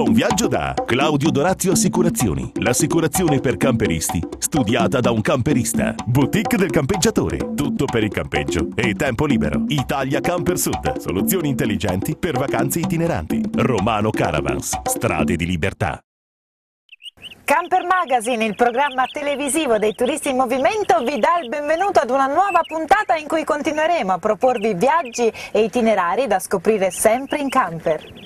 Buon viaggio da Claudio Dorazio Assicurazioni. L'assicurazione per camperisti, studiata da un camperista. Boutique del campeggiatore. Tutto per il campeggio e tempo libero. Italia Camper Sud. Soluzioni intelligenti per vacanze itineranti. Romano Caravans. Strade di libertà. Camper Magazine, il programma televisivo dei turisti in movimento, vi dà il benvenuto ad una nuova puntata in cui continueremo a proporvi viaggi e itinerari da scoprire sempre in camper.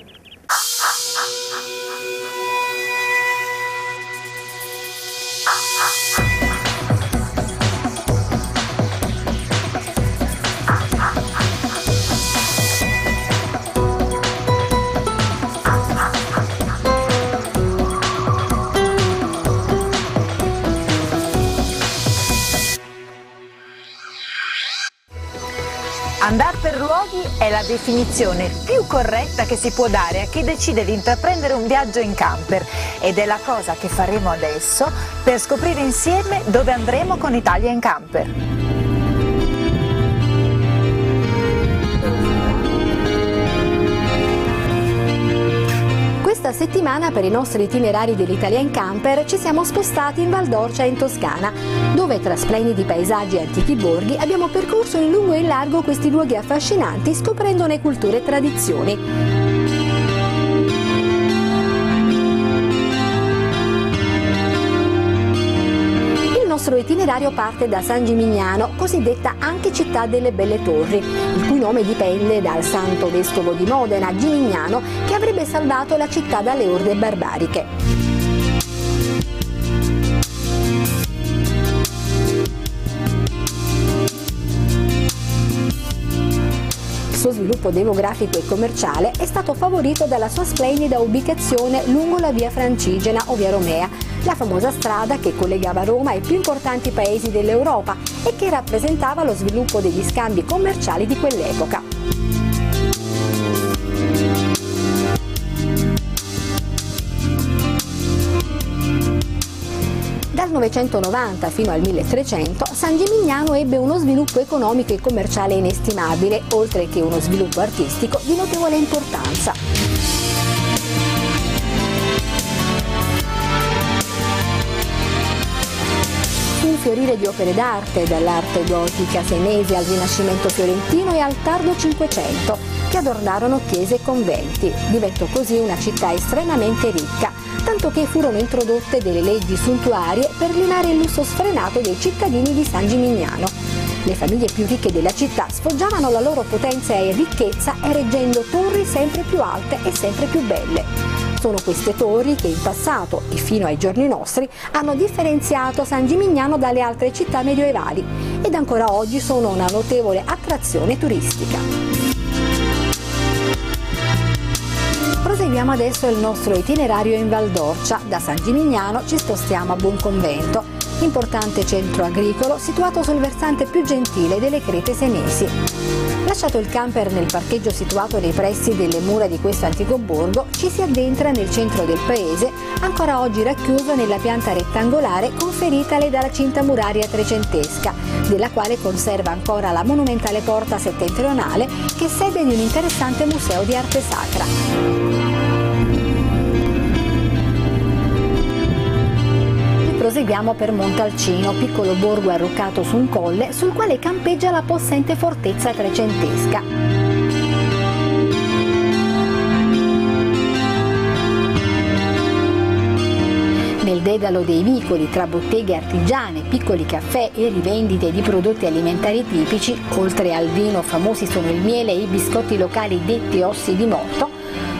Luoghi è la definizione più corretta che si può dare a chi decide di intraprendere un viaggio in camper ed è la cosa che faremo adesso per scoprire insieme dove andremo con Italia in camper. Settimana per i nostri itinerari dell'Italia in camper ci siamo spostati in Val d'Orcia in Toscana, dove tra splendidi paesaggi e antichi borghi abbiamo percorso in lungo e in largo questi luoghi affascinanti scoprendone culture e tradizioni. Nostro itinerario parte da San Gimignano, cosiddetta anche città delle belle torri, il cui nome dipende dal santo vescovo di Modena, Gimignano, che avrebbe salvato la città dalle orde barbariche. Il suo sviluppo demografico e commerciale è stato favorito dalla sua splendida ubicazione lungo la via Francigena o via Romea, la famosa strada che collegava Roma ai più importanti paesi dell'Europa e che rappresentava lo sviluppo degli scambi commerciali di quell'epoca. Dal 990 fino al 1300 San Gimignano ebbe uno sviluppo economico e commerciale inestimabile, oltre che uno sviluppo artistico di notevole importanza. Fiorire di opere d'arte, dall'arte gotica senese al Rinascimento fiorentino e al tardo Cinquecento, che adornarono chiese e conventi. Diventò così una città estremamente ricca, tanto che furono introdotte delle leggi suntuarie per limare il lusso sfrenato dei cittadini di San Gimignano. Le famiglie più ricche della città sfoggiavano la loro potenza e ricchezza ereggendo torri sempre più alte e sempre più belle sono queste torri che in passato e fino ai giorni nostri hanno differenziato San Gimignano dalle altre città medioevali ed ancora oggi sono una notevole attrazione turistica. Proseguiamo adesso il nostro itinerario in Val d'Orcia. Da San Gimignano ci spostiamo a Buonconvento, importante centro agricolo situato sul versante più gentile delle Crete Senesi. Lasciato il camper nel parcheggio situato nei pressi delle mura di questo antico borgo, ci si addentra nel centro del paese, ancora oggi racchiuso nella pianta rettangolare conferitale dalla cinta muraria trecentesca, della quale conserva ancora la monumentale porta settentrionale che è sede di un interessante museo di arte sacra. Proseguiamo per Montalcino, piccolo borgo arroccato su un colle sul quale campeggia la possente fortezza trecentesca. Nel dedalo dei vicoli tra botteghe artigiane, piccoli caffè e rivendite di prodotti alimentari tipici, oltre al vino famosi sono il miele e i biscotti locali detti ossi di morto,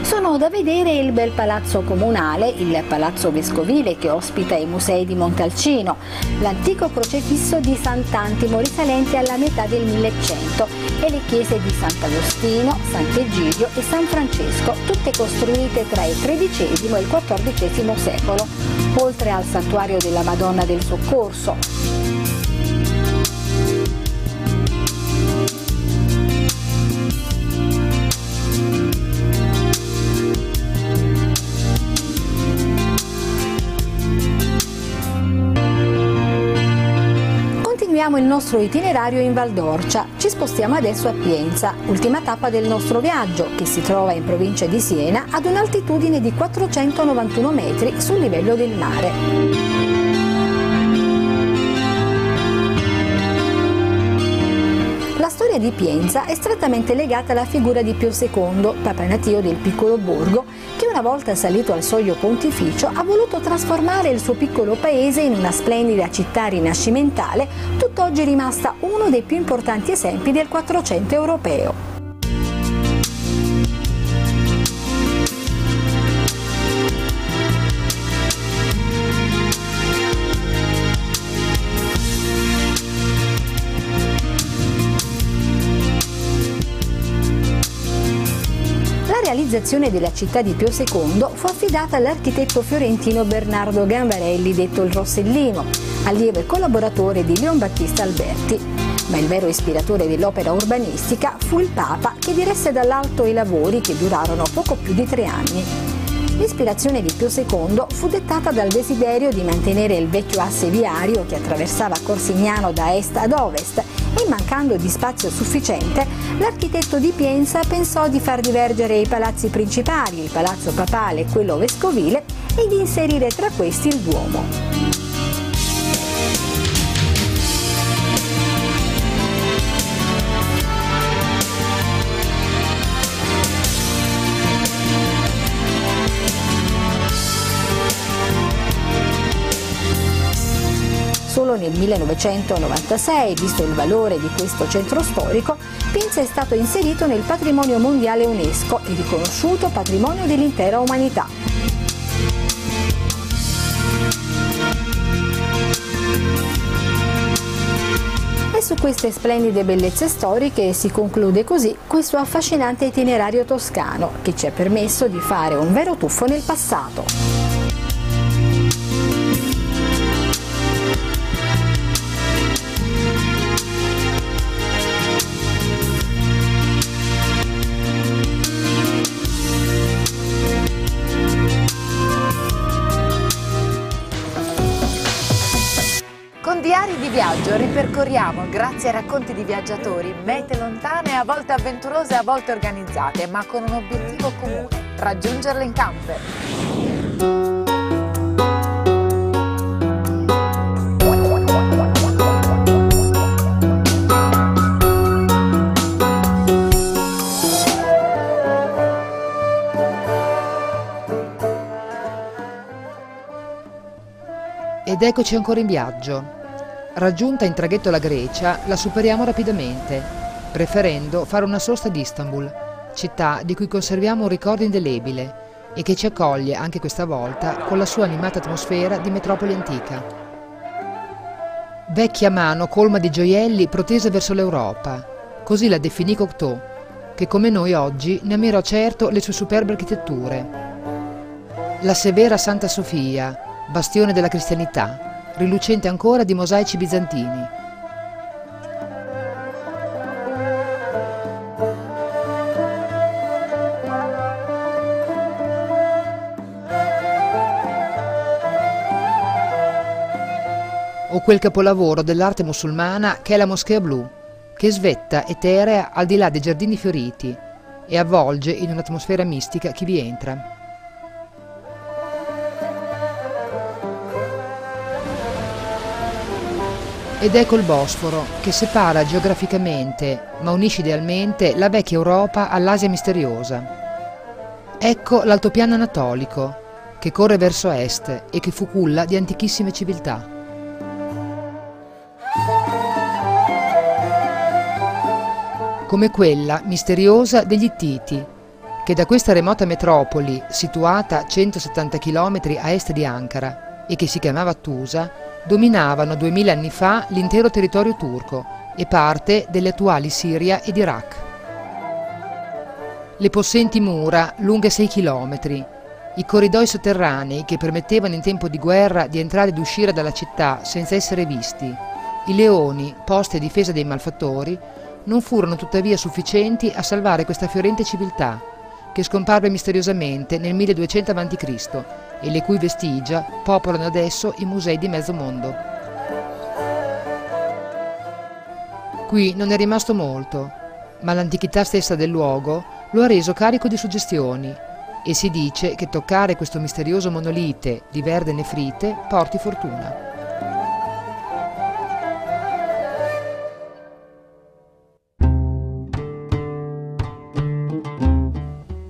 sono da vedere il bel palazzo comunale, il palazzo vescovile che ospita i musei di Montalcino, l'antico crocefisso di Sant'Antimo risalente alla metà del 1100 e le chiese di Sant'Agostino, Sant'Egidio e San Francesco, tutte costruite tra il XIII e il XIV secolo, oltre al santuario della Madonna del Soccorso, Proseguiamo il nostro itinerario in Val d'Orcia. Ci spostiamo adesso a Pienza, ultima tappa del nostro viaggio, che si trova in provincia di Siena ad un'altitudine di 491 metri sul livello del mare. La storia di Pienza è strettamente legata alla figura di Pio II, papa natio del piccolo borgo, una volta salito al soglio pontificio ha voluto trasformare il suo piccolo paese in una splendida città rinascimentale, tutt'oggi rimasta uno dei più importanti esempi del Quattrocento europeo. Realizzazione della città di Pio II fu affidata all'architetto fiorentino Bernardo Gambarelli, detto il Rossellino, allievo e collaboratore di Leon Battista Alberti. Ma il vero ispiratore dell'opera urbanistica fu il Papa che diresse dall'alto i lavori che durarono poco più di tre anni. L'ispirazione di Pio II fu dettata dal desiderio di mantenere il vecchio asse viario che attraversava Corsignano da est ad ovest e mancando di spazio sufficiente, l'architetto di Pienza pensò di far divergere i palazzi principali, il palazzo papale e quello vescovile, e di inserire tra questi il Duomo. Solo nel 1996, visto il valore di questo centro storico, Pinza è stato inserito nel patrimonio mondiale UNESCO e riconosciuto patrimonio dell'intera umanità. E su queste splendide bellezze storiche si conclude così questo affascinante itinerario toscano che ci ha permesso di fare un vero tuffo nel passato. Viaggio ripercorriamo, grazie ai racconti di viaggiatori, mete lontane, a volte avventurose, a volte organizzate, ma con un obiettivo comune, raggiungerle in camper. Ed eccoci ancora in viaggio. Raggiunta in traghetto la Grecia, la superiamo rapidamente, preferendo fare una sosta ad Istanbul, città di cui conserviamo un ricordo indelebile e che ci accoglie anche questa volta con la sua animata atmosfera di metropoli antica. Vecchia mano colma di gioielli protesa verso l'Europa, così la definì Cocteau, che come noi oggi ne ammirò certo le sue superbe architetture. La severa Santa Sofia, bastione della cristianità, rilucente ancora di mosaici bizantini. O quel capolavoro dell'arte musulmana che è la Moschea Blu, che svetta eterea al di là dei giardini fioriti e avvolge in un'atmosfera mistica chi vi entra. Ed ecco il Bosforo, che separa geograficamente, ma unisce idealmente, la vecchia Europa all'Asia misteriosa. Ecco l'altopiano anatolico, che corre verso est e che fu culla di antichissime civiltà. Come quella misteriosa degli Ittiti, che da questa remota metropoli, situata a 170 km a est di Ankara e che si chiamava Tusa, dominavano duemila anni fa l'intero territorio turco e parte delle attuali Siria ed Iraq. Le possenti mura, lunghe 6 chilometri, i corridoi sotterranei che permettevano in tempo di guerra di entrare ed uscire dalla città senza essere visti, i leoni posti a difesa dei malfattori, non furono tuttavia sufficienti a salvare questa fiorente civiltà, che scomparve misteriosamente nel 1200 a.C e le cui vestigia popolano adesso i musei di mezzo mondo. Qui non è rimasto molto, ma l'antichità stessa del luogo lo ha reso carico di suggestioni e si dice che toccare questo misterioso monolite di verde nefrite porti fortuna.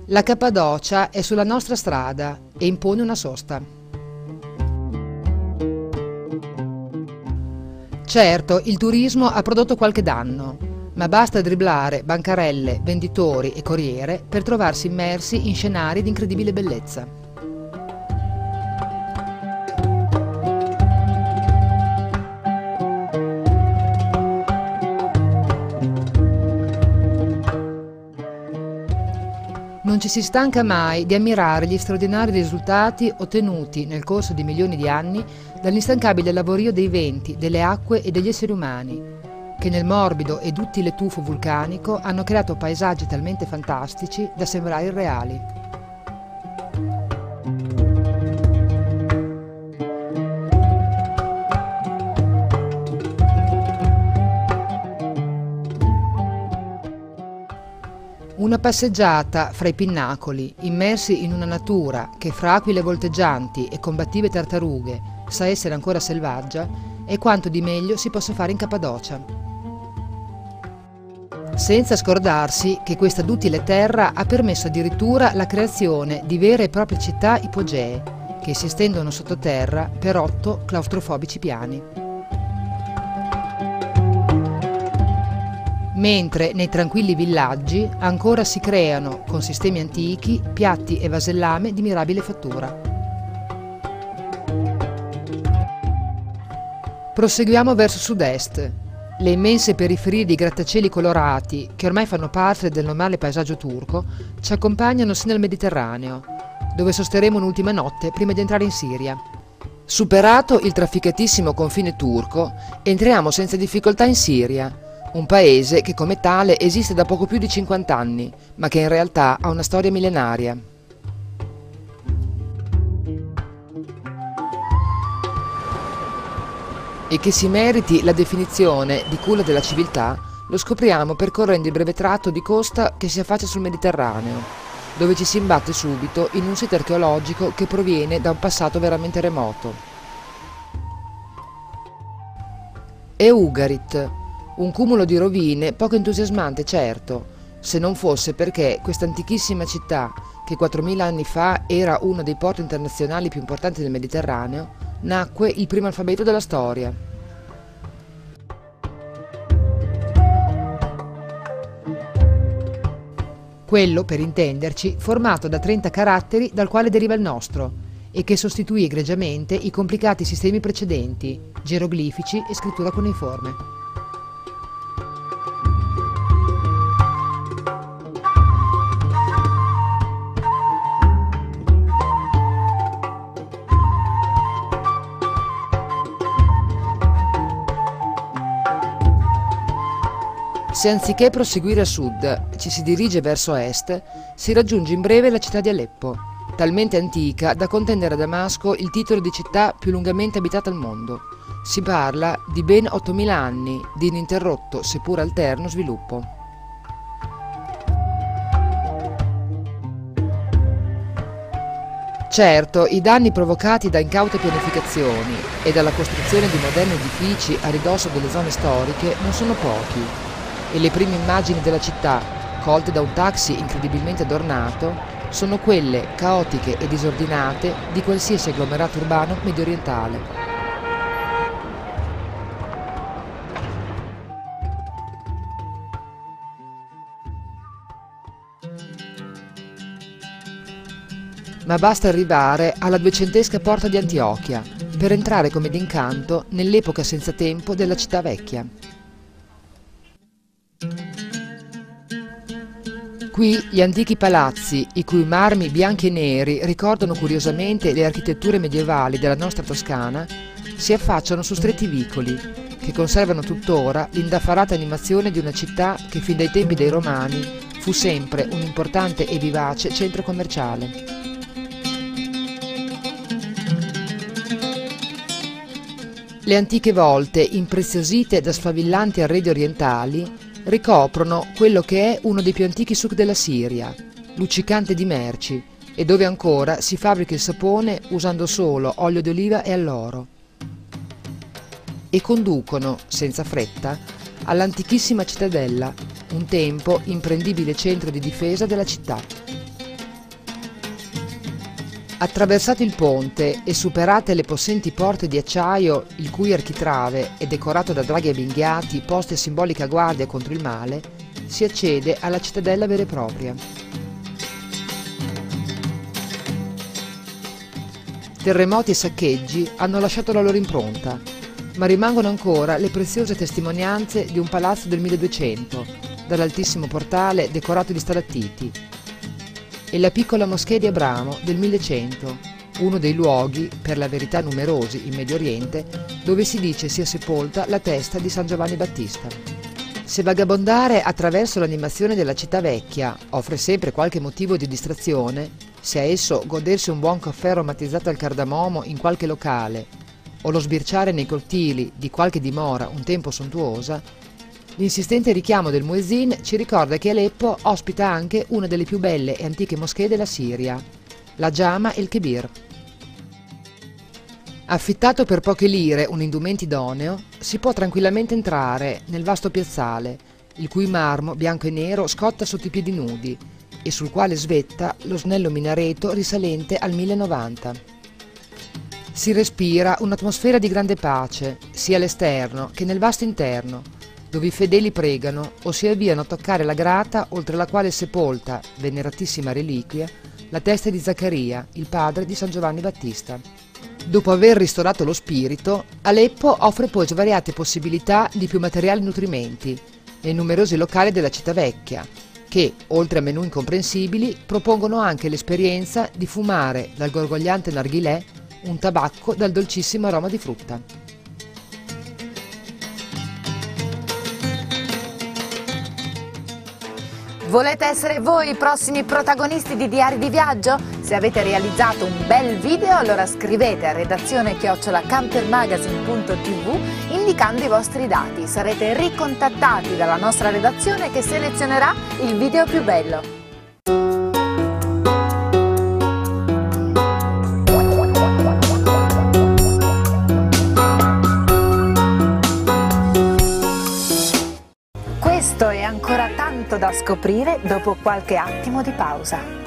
La Cappadocia è sulla nostra strada e impone una sosta. Certo, il turismo ha prodotto qualche danno, ma basta dribblare bancarelle, venditori e corriere per trovarsi immersi in scenari di incredibile bellezza. Non ci si stanca mai di ammirare gli straordinari risultati ottenuti nel corso di milioni di anni dall'instancabile lavorio dei venti, delle acque e degli esseri umani, che nel morbido e duttile tufo vulcanico hanno creato paesaggi talmente fantastici da sembrare irreali. Una passeggiata fra i pinnacoli, immersi in una natura che fra aquile volteggianti e combattive tartarughe sa essere ancora selvaggia, è quanto di meglio si possa fare in Cappadocia. Senza scordarsi che questa duttile terra ha permesso addirittura la creazione di vere e proprie città ipogee, che si estendono sottoterra per otto claustrofobici piani. Mentre nei tranquilli villaggi ancora si creano, con sistemi antichi, piatti e vasellame di mirabile fattura. Proseguiamo verso sud-est. Le immense periferie di grattacieli colorati, che ormai fanno parte del normale paesaggio turco, ci accompagnano sino al Mediterraneo, dove sosteremo un'ultima notte prima di entrare in Siria. Superato il trafficatissimo confine turco, entriamo senza difficoltà in Siria, un paese che come tale esiste da poco più di 50 anni, ma che in realtà ha una storia millenaria. E che si meriti la definizione di culla della civiltà lo scopriamo percorrendo il breve tratto di costa che si affaccia sul Mediterraneo, dove ci si imbatte subito in un sito archeologico che proviene da un passato veramente remoto. È Ugarit, un cumulo di rovine poco entusiasmante, certo, se non fosse perché questa antichissima città, che 4.000 anni fa era uno dei porti internazionali più importanti del Mediterraneo, nacque il primo alfabeto della storia. Quello, per intenderci, formato da 30 caratteri dal quale deriva il nostro e che sostituì egregiamente i complicati sistemi precedenti, geroglifici e scrittura cuneiforme. Se anziché proseguire a sud ci si dirige verso est, si raggiunge in breve la città di Aleppo, talmente antica da contendere a Damasco il titolo di città più lungamente abitata al mondo. Si parla di ben 8.000 anni di ininterrotto, seppur alterno, sviluppo. Certo, i danni provocati da incaute pianificazioni e dalla costruzione di moderni edifici a ridosso delle zone storiche non sono pochi e le prime immagini della città, colte da un taxi incredibilmente adornato, sono quelle caotiche e disordinate di qualsiasi agglomerato urbano medio orientale. Ma basta arrivare alla duecentesca porta di Antiochia per entrare come d'incanto nell'epoca senza tempo della città vecchia. Qui gli antichi palazzi, i cui marmi bianchi e neri ricordano curiosamente le architetture medievali della nostra Toscana, si affacciano su stretti vicoli, che conservano tuttora l'indaffarata animazione di una città che fin dai tempi dei Romani fu sempre un importante e vivace centro commerciale. Le antiche volte, impreziosite da sfavillanti arredi orientali, ricoprono quello che è uno dei più antichi suc della Siria, luccicante di merci, e dove ancora si fabbrica il sapone usando solo olio d'oliva e alloro. E conducono, senza fretta, all'antichissima cittadella, un tempo imprendibile centro di difesa della città. Attraversato il ponte e superate le possenti porte di acciaio, il cui architrave è decorato da draghi avvinghiati posti a simbolica guardia contro il male, si accede alla cittadella vera e propria. Terremoti e saccheggi hanno lasciato la loro impronta, ma rimangono ancora le preziose testimonianze di un palazzo del 1200, dall'altissimo portale decorato di stalattiti, e la piccola moschea di Abramo del 1100, uno dei luoghi, per la verità numerosi in Medio Oriente, dove si dice sia sepolta la testa di San Giovanni Battista. Se vagabondare attraverso l'animazione della città vecchia offre sempre qualche motivo di distrazione, sia esso godersi un buon caffè aromatizzato al cardamomo in qualche locale o lo sbirciare nei cortili di qualche dimora un tempo sontuosa, L'insistente richiamo del muezzin ci ricorda che Aleppo ospita anche una delle più belle e antiche moschee della Siria, la Jama el Kebir. Affittato per poche lire un indumento idoneo, si può tranquillamente entrare nel vasto piazzale, il cui marmo bianco e nero scotta sotto i piedi nudi e sul quale svetta lo snello minareto risalente al 1090. Si respira un'atmosfera di grande pace, sia all'esterno che nel vasto interno, dove i fedeli pregano o si avviano a toccare la grata oltre la quale è sepolta, veneratissima reliquia, la testa di Zaccaria, il padre di San Giovanni Battista. Dopo aver ristorato lo spirito, Aleppo offre poi svariate possibilità di più materiali nutrimenti nei numerosi locali della città vecchia, che, oltre a menù incomprensibili, propongono anche l'esperienza di fumare dal gorgogliante narghilè un tabacco dal dolcissimo aroma di frutta. Volete essere voi i prossimi protagonisti di Diari di Viaggio? Se avete realizzato un bel video allora scrivete a redazione chiocciolacampermagazine.tv indicando i vostri dati. Sarete ricontattati dalla nostra redazione che selezionerà il video più bello. Da scoprire dopo qualche attimo di pausa.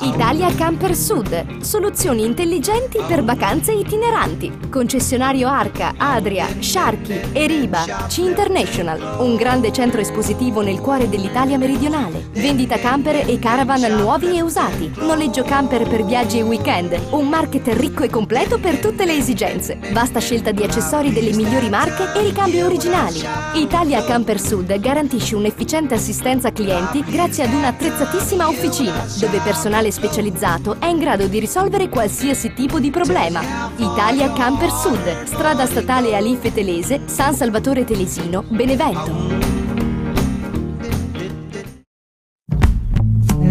Italia Camper Sud. Soluzioni intelligenti per vacanze itineranti. Concessionario Arca, Adria, Sharky, Eriba, C International. Un grande centro espositivo nel cuore dell'Italia meridionale. Vendita camper e caravan nuovi e usati. Noleggio camper per viaggi e weekend. Un market ricco e completo per tutte le esigenze. Vasta scelta di accessori delle migliori marche e ricambi originali. Italia Camper Sud garantisce un'efficiente assistenza clienti grazie ad un'attrezzatissima officina, dove personale specializzato è in grado di risolvere qualsiasi tipo di problema. Italia Camper Sud, strada statale Alife Telese, San Salvatore Telesino, Benevento.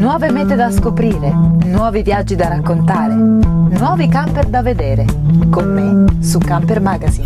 nuove mete da scoprire, nuovi viaggi da raccontare, nuovi camper da vedere. Con me su Camper Magazine.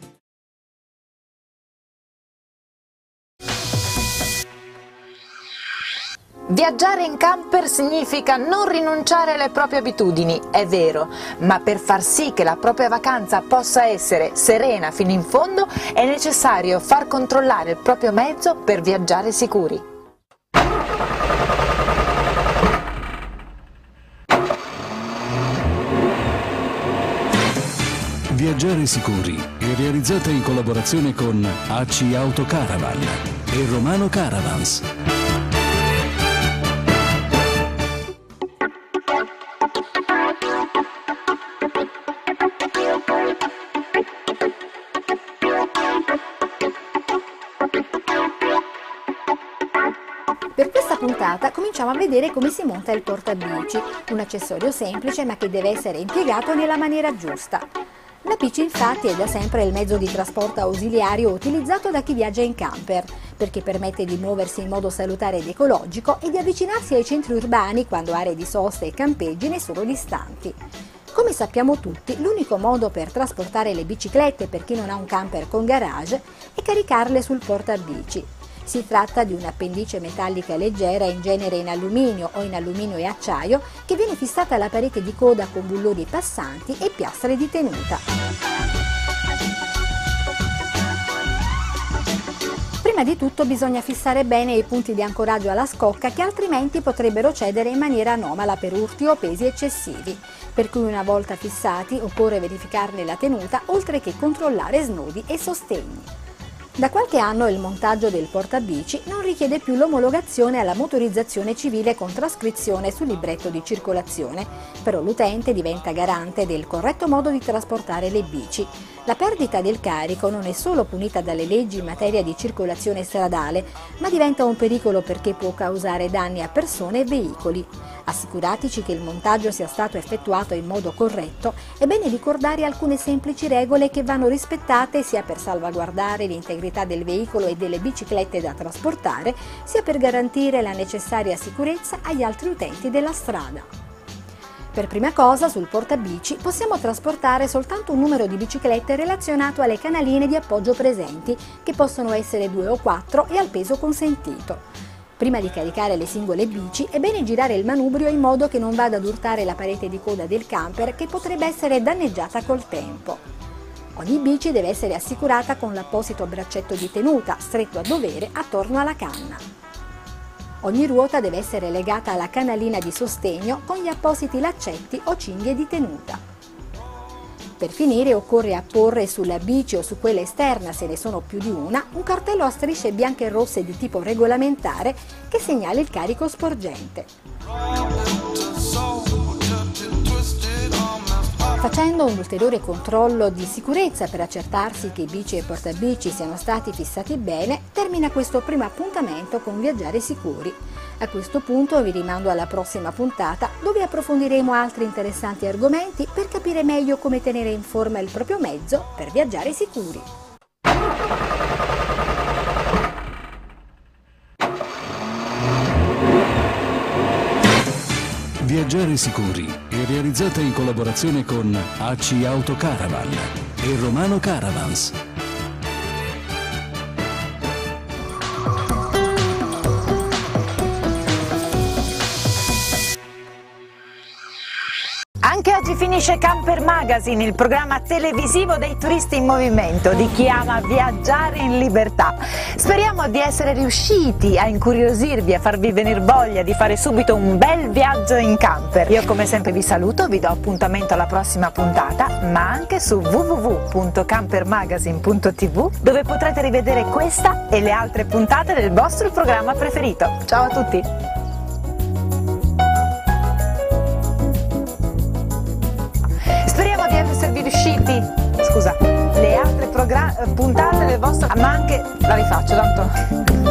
Viaggiare in camper significa non rinunciare alle proprie abitudini, è vero, ma per far sì che la propria vacanza possa essere serena fino in fondo è necessario far controllare il proprio mezzo per viaggiare sicuri. Viaggiare sicuri è realizzata in collaborazione con AC Auto Caravan e Romano Caravans. Cominciamo a vedere come si monta il portabici, un accessorio semplice ma che deve essere impiegato nella maniera giusta. La bici infatti è da sempre il mezzo di trasporto ausiliario utilizzato da chi viaggia in camper, perché permette di muoversi in modo salutare ed ecologico e di avvicinarsi ai centri urbani quando aree di sosta e campeggi ne sono distanti. Come sappiamo tutti, l'unico modo per trasportare le biciclette per chi non ha un camper con garage è caricarle sul portabici, si tratta di un'appendice metallica leggera, in genere in alluminio o in alluminio e acciaio, che viene fissata alla parete di coda con bulloni passanti e piastre di tenuta. Prima di tutto bisogna fissare bene i punti di ancoraggio alla scocca che altrimenti potrebbero cedere in maniera anomala per urti o pesi eccessivi, per cui una volta fissati occorre verificarne la tenuta oltre che controllare snodi e sostegni. Da qualche anno il montaggio del portabici non richiede più l'omologazione alla motorizzazione civile con trascrizione sul libretto di circolazione, però l'utente diventa garante del corretto modo di trasportare le bici. La perdita del carico non è solo punita dalle leggi in materia di circolazione stradale, ma diventa un pericolo perché può causare danni a persone e veicoli. Assicuratici che il montaggio sia stato effettuato in modo corretto, è bene ricordare alcune semplici regole che vanno rispettate sia per salvaguardare l'integrità del veicolo e delle biciclette da trasportare, sia per garantire la necessaria sicurezza agli altri utenti della strada. Per prima cosa, sul portabici possiamo trasportare soltanto un numero di biciclette relazionato alle canaline di appoggio presenti, che possono essere due o quattro e al peso consentito. Prima di caricare le singole bici è bene girare il manubrio in modo che non vada ad urtare la parete di coda del camper che potrebbe essere danneggiata col tempo. Ogni bici deve essere assicurata con l'apposito braccetto di tenuta stretto a dovere attorno alla canna. Ogni ruota deve essere legata alla canalina di sostegno con gli appositi laccetti o cinghie di tenuta. Per finire occorre apporre sulla bici o su quella esterna, se ne sono più di una, un cartello a strisce bianche e rosse di tipo regolamentare che segnala il carico sporgente. Facendo un ulteriore controllo di sicurezza per accertarsi che i bici e portabici siano stati fissati bene, termina questo primo appuntamento con Viaggiare Sicuri. A questo punto vi rimando alla prossima puntata dove approfondiremo altri interessanti argomenti per capire meglio come tenere in forma il proprio mezzo per viaggiare sicuri. Viaggiare sicuri è realizzata in collaborazione con AC Auto Caravan e Romano Caravans finisce Camper Magazine, il programma televisivo dei turisti in movimento, di chi ama viaggiare in libertà. Speriamo di essere riusciti a incuriosirvi, a farvi venire voglia di fare subito un bel viaggio in camper. Io come sempre vi saluto, vi do appuntamento alla prossima puntata, ma anche su www.campermagazine.tv dove potrete rivedere questa e le altre puntate del vostro programma preferito. Ciao a tutti! Puntate del vostro, ma anche, la rifaccio tanto,